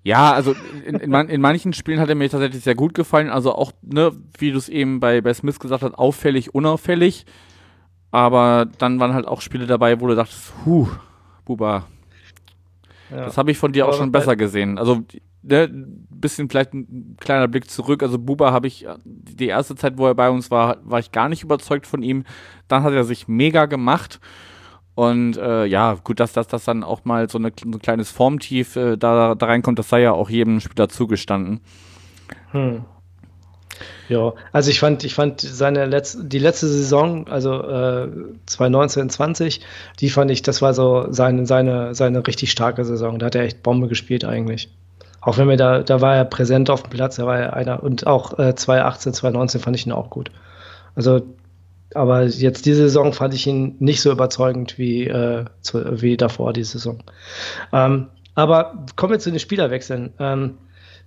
Ja, also in, in, man, in, manchen Spielen hat er mir tatsächlich sehr gut gefallen. Also auch, ne, wie du es eben bei, bei Smith gesagt hast, auffällig, unauffällig. Aber dann waren halt auch Spiele dabei, wo du dachtest, huh, Buba. Ja. Das habe ich von dir aber auch schon besser gesehen. Also, ne, bisschen vielleicht ein kleiner Blick zurück. Also Buba habe ich die erste Zeit, wo er bei uns war, war ich gar nicht überzeugt von ihm. Dann hat er sich mega gemacht. Und äh, ja, gut, dass das dann auch mal so, eine, so ein kleines Formtief äh, da, da reinkommt, das sei ja auch jedem Spieler zugestanden. Hm. Ja, also ich fand, ich fand seine letzte, die letzte Saison, also äh, 2019, 20, die fand ich, das war so seine, seine, seine richtig starke Saison. Da hat er echt Bombe gespielt eigentlich. Auch wenn wir da, da war er präsent auf dem Platz, da war er einer und auch äh, 2018, 2019 fand ich ihn auch gut. Also aber jetzt diese Saison fand ich ihn nicht so überzeugend wie, äh, zu, wie davor die Saison. Ähm, aber kommen wir zu den Spielerwechseln. Ähm,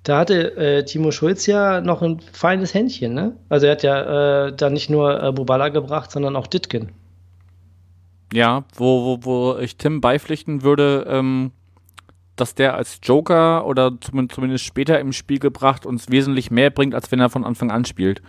da hatte äh, Timo Schulz ja noch ein feines Händchen, ne? Also er hat ja äh, da nicht nur äh, Bubala gebracht, sondern auch Ditkin. Ja, wo, wo, wo ich Tim beipflichten würde, ähm, dass der als Joker oder zumindest später im Spiel gebracht uns wesentlich mehr bringt, als wenn er von Anfang an spielt.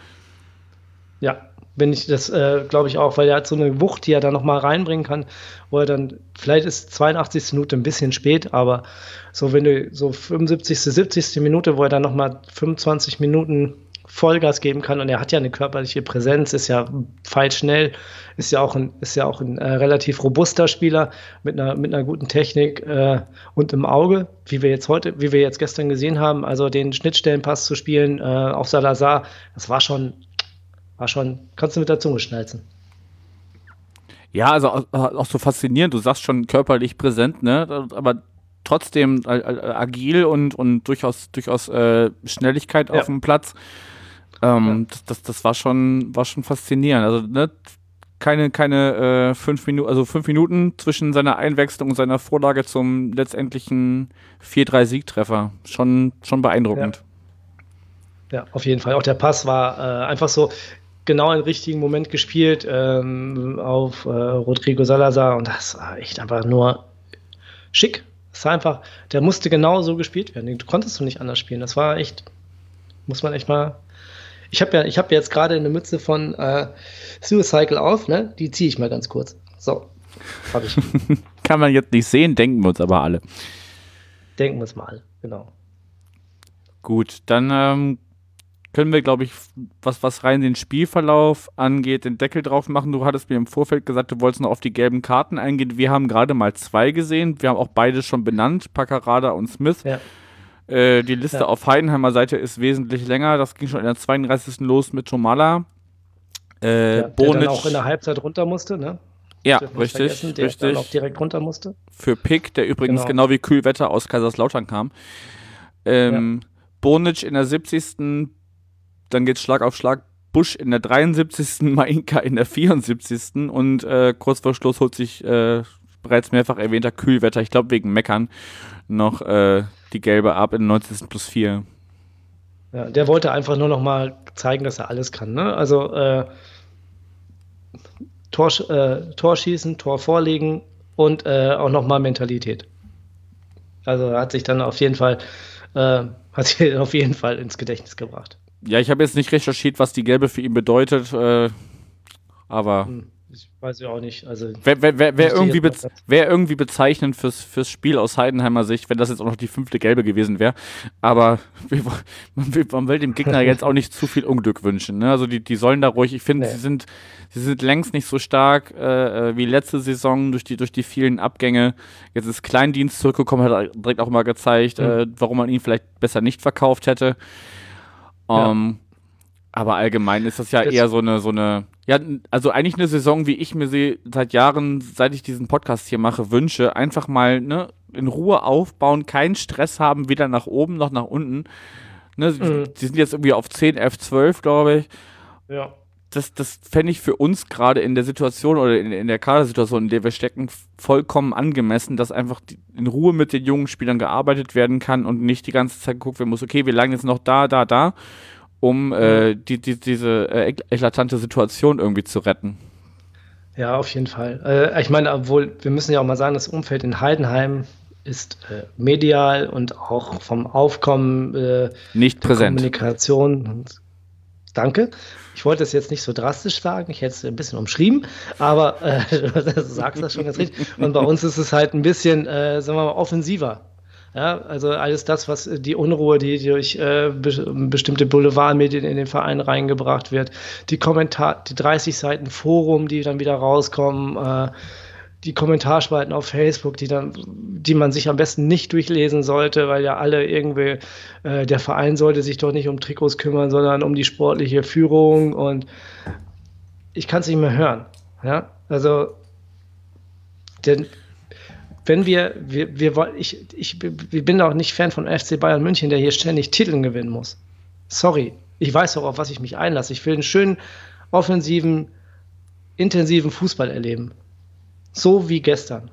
Ja, wenn ich das, äh, glaube ich auch, weil er hat so eine Wucht, die er da nochmal reinbringen kann, wo er dann, vielleicht ist 82. Minute ein bisschen spät, aber so wenn du so 75., 70. Minute, wo er dann nochmal 25 Minuten Vollgas geben kann und er hat ja eine körperliche Präsenz, ist ja feit schnell, ist ja auch ein, ist ja auch ein äh, relativ robuster Spieler mit einer, mit einer guten Technik äh, und im Auge, wie wir jetzt heute, wie wir jetzt gestern gesehen haben, also den Schnittstellenpass zu spielen äh, auf Salazar, das war schon war schon, kannst du mit der Zunge schnalzen. Ja, also auch so faszinierend. Du sagst schon körperlich präsent, ne? Aber trotzdem äh, äh, agil und, und durchaus, durchaus äh, Schnelligkeit ja. auf dem Platz. Ähm, ja. das, das, das war schon, war schon faszinierend. Also, ne? Keine, keine äh, fünf Minuten, also fünf Minuten zwischen seiner Einwechslung und seiner Vorlage zum letztendlichen 4-3-Siegtreffer. Schon, schon beeindruckend. Ja. ja. auf jeden Fall. Auch der Pass war äh, einfach so, genau im richtigen Moment gespielt ähm, auf äh, Rodrigo Salazar und das war echt einfach nur schick. Das war einfach, der musste genau so gespielt werden. Du konntest du nicht anders spielen. Das war echt, muss man echt mal. Ich habe ja, ich habe jetzt gerade eine Mütze von äh, Suicycle auf, ne? Die ziehe ich mal ganz kurz. So, habe ich. Kann man jetzt nicht sehen, denken wir uns aber alle. Denken wir uns mal alle, genau. Gut, dann ähm, können wir, glaube ich, was, was rein den Spielverlauf angeht, den Deckel drauf machen. Du hattest mir im Vorfeld gesagt, du wolltest noch auf die gelben Karten eingehen. Wir haben gerade mal zwei gesehen. Wir haben auch beide schon benannt, Paccarada und Smith. Ja. Äh, die Liste ja. auf Heidenheimer Seite ist wesentlich länger. Das ging schon in der 32. los mit Tomala. Äh, ja, der dann auch in der Halbzeit runter musste, ne? Ja, richtig, der richtig. Dann auch direkt runter musste. Für Pick, der übrigens genau, genau wie Kühlwetter aus Kaiserslautern kam. Ähm, ja. Bonic in der 70 dann geht Schlag auf Schlag. Busch in der 73., Mainka in der 74. und äh, kurz vor Schluss holt sich äh, bereits mehrfach erwähnter Kühlwetter, ich glaube wegen Meckern, noch äh, die gelbe ab in 90. plus 4. Ja, der wollte einfach nur noch mal zeigen, dass er alles kann. Ne? Also äh, Tor, äh, Tor schießen, Tor vorlegen und äh, auch noch mal Mentalität. Also hat sich dann auf jeden Fall äh, hat sich auf jeden Fall ins Gedächtnis gebracht. Ja, ich habe jetzt nicht recherchiert, was die gelbe für ihn bedeutet, äh, aber hm. Ich weiß ja auch nicht. Also Wäre wär, wär, wär irgendwie, wär irgendwie bezeichnend fürs, fürs Spiel aus Heidenheimer Sicht, wenn das jetzt auch noch die fünfte Gelbe gewesen wäre. Aber man will, man will dem Gegner jetzt auch nicht zu viel Unglück wünschen. Ne? Also die, die sollen da ruhig, ich finde, nee. sie, sind, sie sind längst nicht so stark äh, äh, wie letzte Saison durch die, durch die vielen Abgänge. Jetzt ist Kleindienst zurückgekommen, hat direkt auch mal gezeigt, mhm. äh, warum man ihn vielleicht besser nicht verkauft hätte. Um, ja. Ähm, aber allgemein ist das ja das eher so eine, so eine, ja, also eigentlich eine Saison, wie ich mir sie seit Jahren, seit ich diesen Podcast hier mache, wünsche. Einfach mal, ne, in Ruhe aufbauen, keinen Stress haben, weder nach oben noch nach unten. Ne, mhm. Die sind jetzt irgendwie auf 10, F12, glaube ich. Ja. Das, das fände ich für uns gerade in der Situation oder in, in der Kadersituation, in der wir stecken, vollkommen angemessen, dass einfach die, in Ruhe mit den jungen Spielern gearbeitet werden kann und nicht die ganze Zeit geguckt werden muss, okay, wir lagen jetzt noch da, da, da um äh, die, die, diese äh, eklatante Situation irgendwie zu retten. Ja, auf jeden Fall. Äh, ich meine, obwohl, wir müssen ja auch mal sagen, das Umfeld in Heidenheim ist äh, medial und auch vom Aufkommen äh, nicht präsent. Kommunikation. Danke. Ich wollte es jetzt nicht so drastisch sagen, ich hätte es ein bisschen umschrieben, aber äh, du sagst das schon ganz richtig. Und bei uns ist es halt ein bisschen, äh, sagen wir mal, offensiver. Ja, also alles das, was die Unruhe, die durch äh, be bestimmte Boulevardmedien in den Verein reingebracht wird, die Kommentar, die 30 Seiten Forum, die dann wieder rauskommen, äh, die Kommentarspalten auf Facebook, die dann, die man sich am besten nicht durchlesen sollte, weil ja alle irgendwie, äh, der Verein sollte sich doch nicht um Trikots kümmern, sondern um die sportliche Führung und ich kann es nicht mehr hören. Ja, also denn wenn wir, wir, wir wollen, ich, ich, ich bin auch nicht Fan von FC Bayern München, der hier ständig Titel gewinnen muss. Sorry, ich weiß auch, auf was ich mich einlasse. Ich will einen schönen, offensiven, intensiven Fußball erleben. So wie gestern.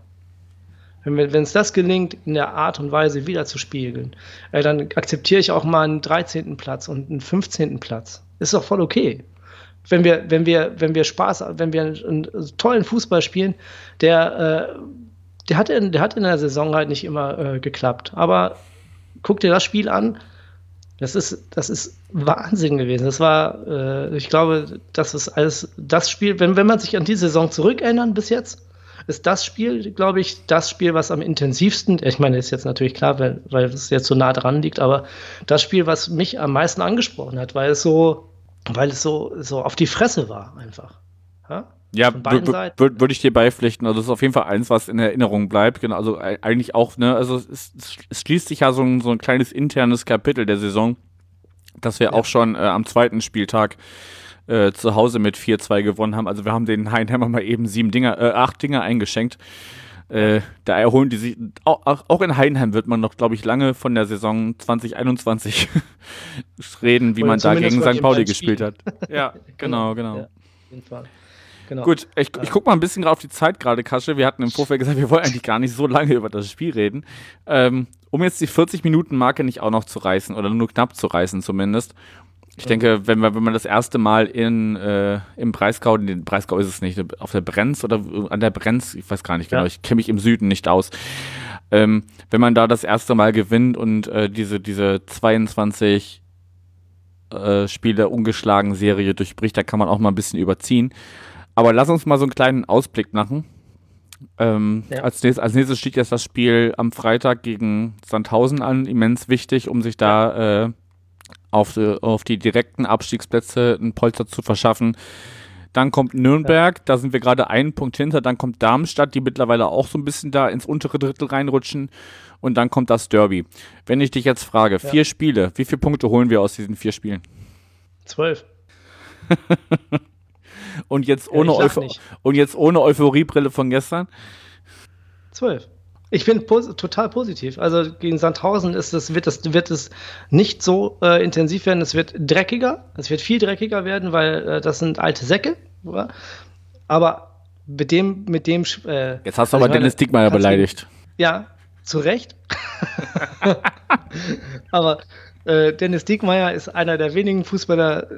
Wenn es das gelingt, in der Art und Weise wieder zu spiegeln, äh, dann akzeptiere ich auch mal einen 13. Platz und einen 15. Platz. Ist doch voll okay. Wenn wir, wenn wir, wenn wir Spaß, wenn wir einen, einen tollen Fußball spielen, der äh, der hat in, der hat in der Saison halt nicht immer äh, geklappt. Aber guck dir das Spiel an. Das ist, das ist Wahnsinn gewesen. Das war, äh, ich glaube, das ist alles das Spiel, wenn, wenn man sich an die Saison zurückerinnern bis jetzt, ist das Spiel, glaube ich, das Spiel, was am intensivsten, ich meine, ist jetzt natürlich klar, weil, weil es jetzt so nah dran liegt, aber das Spiel, was mich am meisten angesprochen hat, weil es so, weil es so, so auf die Fresse war, einfach. Ja? Ja, würde würd ich dir beipflichten. Also das ist auf jeden Fall eins, was in Erinnerung bleibt. Genau, also eigentlich auch, ne, also es, es schließt sich ja so ein, so ein kleines internes Kapitel der Saison, dass wir ja. auch schon äh, am zweiten Spieltag äh, zu Hause mit 4-2 gewonnen haben. Also wir haben den Heinheimer mal eben sieben Dinger, äh, acht Dinger eingeschenkt. Äh, da erholen die sich, auch, auch in Heidenheim wird man noch, glaube ich, lange von der Saison 2021 reden, wie Oder man da gegen St. Pauli gespielt hat. Ja, genau, genau. Ja, Fall. Genau. Gut, ich, ich gucke mal ein bisschen auf die Zeit gerade, Kasche. Wir hatten im Vorfeld gesagt, wir wollen eigentlich gar nicht so lange über das Spiel reden. Ähm, um jetzt die 40-Minuten-Marke nicht auch noch zu reißen oder nur knapp zu reißen zumindest. Ich mhm. denke, wenn man, wenn man das erste Mal in, äh, im Breisgau, den Breisgau ist es nicht, auf der Brenz oder an der Brenz, ich weiß gar nicht genau, ja. ich kenne mich im Süden nicht aus. Ähm, wenn man da das erste Mal gewinnt und äh, diese, diese 22 äh, Spiele ungeschlagen Serie durchbricht, da kann man auch mal ein bisschen überziehen. Aber lass uns mal so einen kleinen Ausblick machen. Ähm, ja. als, nächstes, als, nächstes, steht jetzt das Spiel am Freitag gegen Sandhausen an, immens wichtig, um sich da äh, auf, die, auf, die, direkten Abstiegsplätze ein Polster zu verschaffen. Dann kommt Nürnberg, ja. da sind wir gerade einen Punkt hinter. Dann kommt Darmstadt, die mittlerweile auch so ein bisschen da ins untere Drittel reinrutschen. Und dann kommt das Derby. Wenn ich dich jetzt frage, ja. vier Spiele, wie viele Punkte holen wir aus diesen vier Spielen? Zwölf. Und jetzt ohne, ja, Euph und jetzt ohne Euphoriebrille von gestern? Zwölf. Ich bin pos total positiv. Also gegen Sandhausen ist es, wird, es, wird es nicht so äh, intensiv werden. Es wird dreckiger. Es wird viel dreckiger werden, weil äh, das sind alte Säcke. Oder? Aber mit dem, mit dem. Äh, Jetzt hast du aber Dennis Dickmeyer beleidigt. Ja, zu Recht. aber äh, Dennis Dickmeyer ist einer der wenigen Fußballer,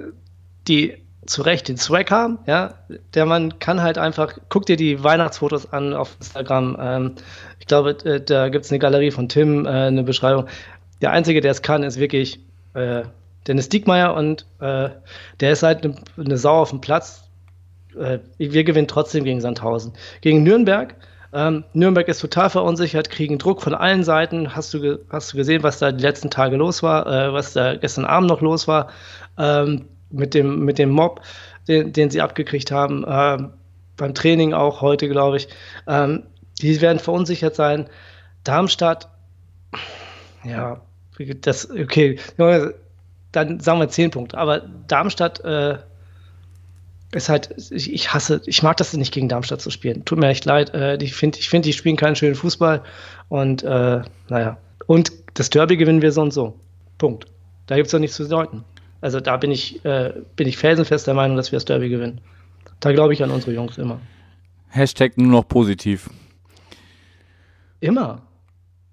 die zu Recht den Swag haben, ja. Der Mann kann halt einfach, guck dir die Weihnachtsfotos an auf Instagram. Ähm, ich glaube, äh, da gibt es eine Galerie von Tim, äh, eine Beschreibung. Der Einzige, der es kann, ist wirklich äh, Dennis Diekmeyer und äh, der ist halt eine, eine Sau auf dem Platz. äh, wir gewinnen trotzdem gegen Sandhausen. Gegen Nürnberg, ähm, Nürnberg ist total verunsichert, kriegen Druck von allen Seiten. Hast du, hast du gesehen, was da die letzten Tage los war, was da gestern Abend noch los war ähm, mit, dem, mit dem Mob, den, den sie abgekriegt haben. Ähm, beim Training auch heute, glaube ich. Ähm, die werden verunsichert sein. Darmstadt, ja, das, okay, dann sagen wir zehn Punkte. Aber Darmstadt äh, ist halt, ich, ich, hasse, ich mag das nicht gegen Darmstadt zu spielen. Tut mir echt leid. Äh, ich finde, ich find, die spielen keinen schönen Fußball. Und äh, naja. Und das Derby gewinnen wir so und so. Punkt. Da gibt es doch nichts zu deuten. Also da bin ich, äh, bin ich felsenfest der Meinung, dass wir das Derby gewinnen. Da glaube ich an unsere Jungs immer. Hashtag nur noch positiv. Immer.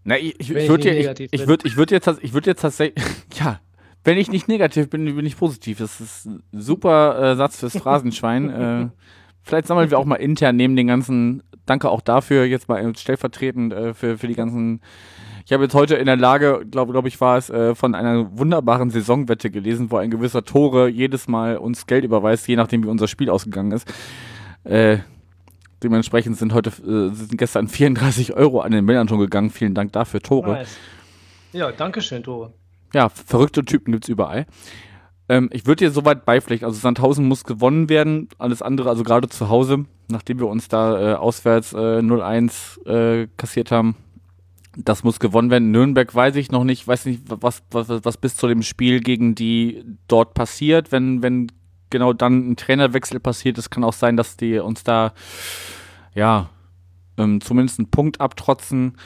Na, ich, ich, ich würde ich, ich würd, ich würd jetzt, ich würd jetzt tatsächlich, ja, wenn ich nicht negativ bin, bin ich positiv. Das ist ein super äh, Satz fürs Phrasenschwein. äh, vielleicht sammeln wir auch mal intern neben den ganzen, danke auch dafür, jetzt mal stellvertretend äh, für, für die ganzen ich habe jetzt heute in der Lage, glaube glaub ich, war es, äh, von einer wunderbaren Saisonwette gelesen, wo ein gewisser Tore jedes Mal uns Geld überweist, je nachdem wie unser Spiel ausgegangen ist. Äh, dementsprechend sind heute, äh, sind gestern 34 Euro an den Männern schon gegangen. Vielen Dank dafür, Tore. Nice. Ja, danke schön, Tore. Ja, verrückte Typen gibt es überall. Ähm, ich würde dir soweit beipflichten. Also Sandhausen muss gewonnen werden. Alles andere, also gerade zu Hause, nachdem wir uns da äh, auswärts äh, 0-1 äh, kassiert haben, das muss gewonnen werden. Nürnberg weiß ich noch nicht, weiß nicht, was, was, was bis zu dem Spiel gegen die dort passiert. Wenn, wenn genau dann ein Trainerwechsel passiert, es kann auch sein, dass die uns da, ja, ähm, zumindest einen Punkt abtrotzen.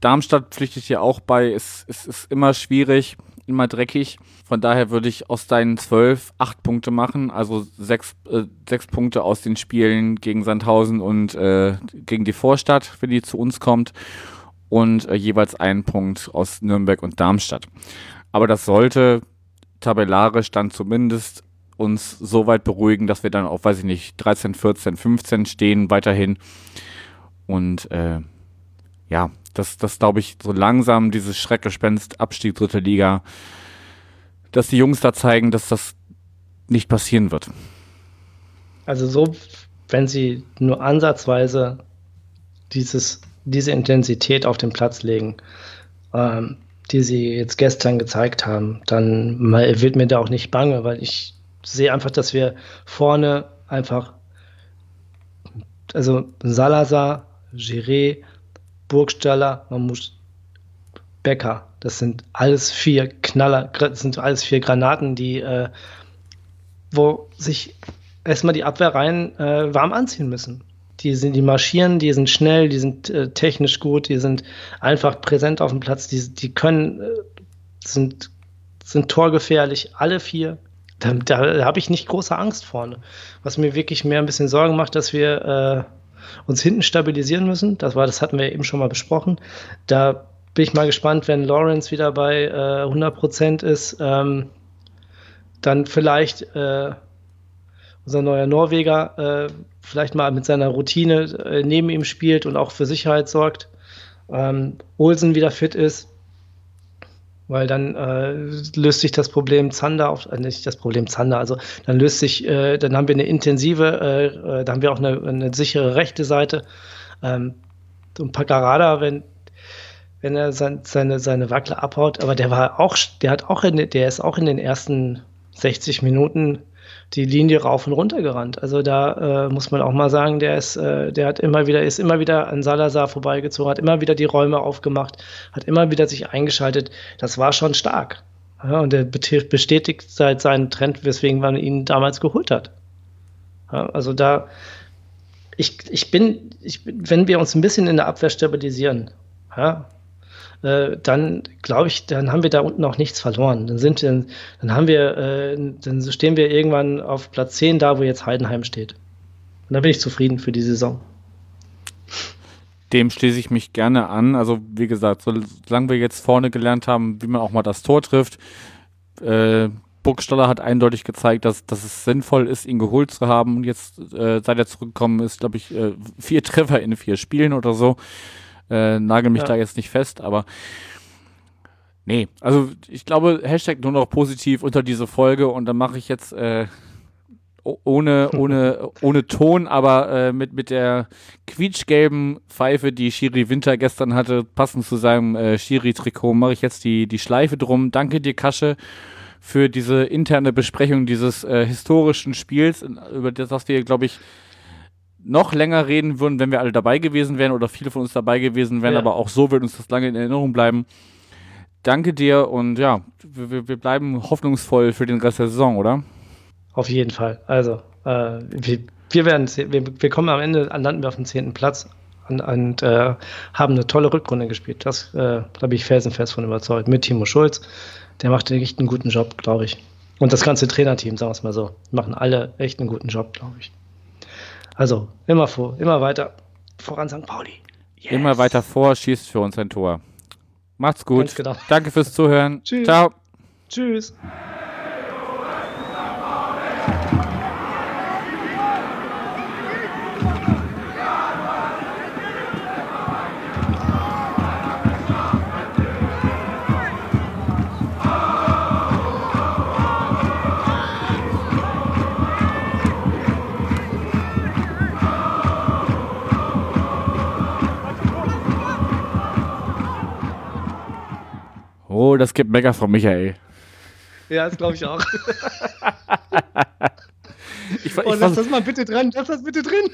Darmstadt pflichtet ja auch bei, es ist, ist, ist immer schwierig, immer dreckig. Von daher würde ich aus deinen zwölf acht Punkte machen, also sechs, äh, sechs Punkte aus den Spielen gegen Sandhausen und äh, gegen die Vorstadt, wenn die zu uns kommt und äh, jeweils einen Punkt aus Nürnberg und Darmstadt. Aber das sollte tabellarisch dann zumindest uns so weit beruhigen, dass wir dann auf, weiß ich nicht, 13, 14, 15 stehen weiterhin. Und äh, ja, das, das glaube ich, so langsam dieses Schreckgespenst Abstieg dritte Liga, dass die Jungs da zeigen, dass das nicht passieren wird. Also so, wenn sie nur ansatzweise dieses diese Intensität auf den Platz legen, ähm, die sie jetzt gestern gezeigt haben, dann wird mir da auch nicht bange, weil ich sehe einfach, dass wir vorne einfach, also Salazar, Giré, Burgstaller, man muss Becker, das sind alles vier Knaller, das sind alles vier Granaten, die, äh, wo sich erstmal die Abwehrreihen äh, warm anziehen müssen die sind, die marschieren, die sind schnell, die sind äh, technisch gut, die sind einfach präsent auf dem Platz, die, die können, äh, sind, sind torgefährlich, alle vier. Da, da habe ich nicht große Angst vorne. Was mir wirklich mehr ein bisschen Sorgen macht, dass wir äh, uns hinten stabilisieren müssen. Das war, das hatten wir eben schon mal besprochen. Da bin ich mal gespannt, wenn Lawrence wieder bei äh, 100 Prozent ist, ähm, dann vielleicht äh, unser neuer Norweger äh, vielleicht mal mit seiner Routine äh, neben ihm spielt und auch für Sicherheit sorgt. Ähm, Olsen wieder fit ist, weil dann äh, löst sich das Problem Zander auf, äh, nicht das Problem Zander, also dann löst sich, äh, dann haben wir eine intensive, äh, äh da haben wir auch eine, eine sichere rechte Seite. Ähm, und Paccarada, wenn, wenn er sein, seine, seine Wackler abhaut, aber der war auch, der hat auch in, der ist auch in den ersten 60 Minuten die Linie rauf und runter gerannt. Also da äh, muss man auch mal sagen, der ist, äh, der hat immer wieder, ist immer wieder an Salazar vorbeigezogen, hat immer wieder die Räume aufgemacht, hat immer wieder sich eingeschaltet. Das war schon stark. Ja, und der bestätigt seit seinen Trend, weswegen man ihn damals geholt hat. Ja, also da, ich, ich bin, ich, wenn wir uns ein bisschen in der Abwehr stabilisieren, ja, äh, dann glaube ich, dann haben wir da unten auch nichts verloren. Dann sind wir, dann haben wir, äh, dann stehen wir irgendwann auf Platz 10 da, wo jetzt Heidenheim steht. Und da bin ich zufrieden für die Saison. Dem schließe ich mich gerne an. Also, wie gesagt, solange wir jetzt vorne gelernt haben, wie man auch mal das Tor trifft, äh, Burgstaller hat eindeutig gezeigt, dass, dass es sinnvoll ist, ihn geholt zu haben. Und jetzt, äh, seit er zurückgekommen ist, glaube ich, äh, vier Treffer in vier Spielen oder so. Äh, nagel mich ja. da jetzt nicht fest, aber nee, also ich glaube, Hashtag nur noch positiv unter diese Folge und dann mache ich jetzt, äh, ohne, ohne, ohne Ton, aber äh, mit, mit der quietschgelben Pfeife, die Shiri Winter gestern hatte, passend zu seinem äh, Shiri-Trikot, mache ich jetzt die, die Schleife drum. Danke dir, Kasche, für diese interne Besprechung dieses äh, historischen Spiels, über das, was wir, glaube ich, noch länger reden würden, wenn wir alle dabei gewesen wären oder viele von uns dabei gewesen wären, ja. aber auch so wird uns das lange in Erinnerung bleiben. Danke dir und ja, wir, wir bleiben hoffnungsvoll für den Rest der Saison, oder? Auf jeden Fall. Also, äh, wir, wir, werden, wir, wir kommen am Ende, landen wir auf dem zehnten Platz und, und äh, haben eine tolle Rückrunde gespielt. Das, äh, da bin ich felsenfest von überzeugt. Mit Timo Schulz. Der macht echt einen guten Job, glaube ich. Und das ganze Trainerteam, sagen wir es mal so, machen alle echt einen guten Job, glaube ich. Also, immer vor, immer weiter voran St. Pauli. Yes. Immer weiter vor, schießt für uns ein Tor. Macht's gut. Genau. Danke fürs Zuhören. Tschüss. Ciao. Tschüss. Oh, das gibt Mecker von Michael. Ja, das glaube ich auch. ich, ich, oh, lass das mal bitte dran, lass das bitte drin.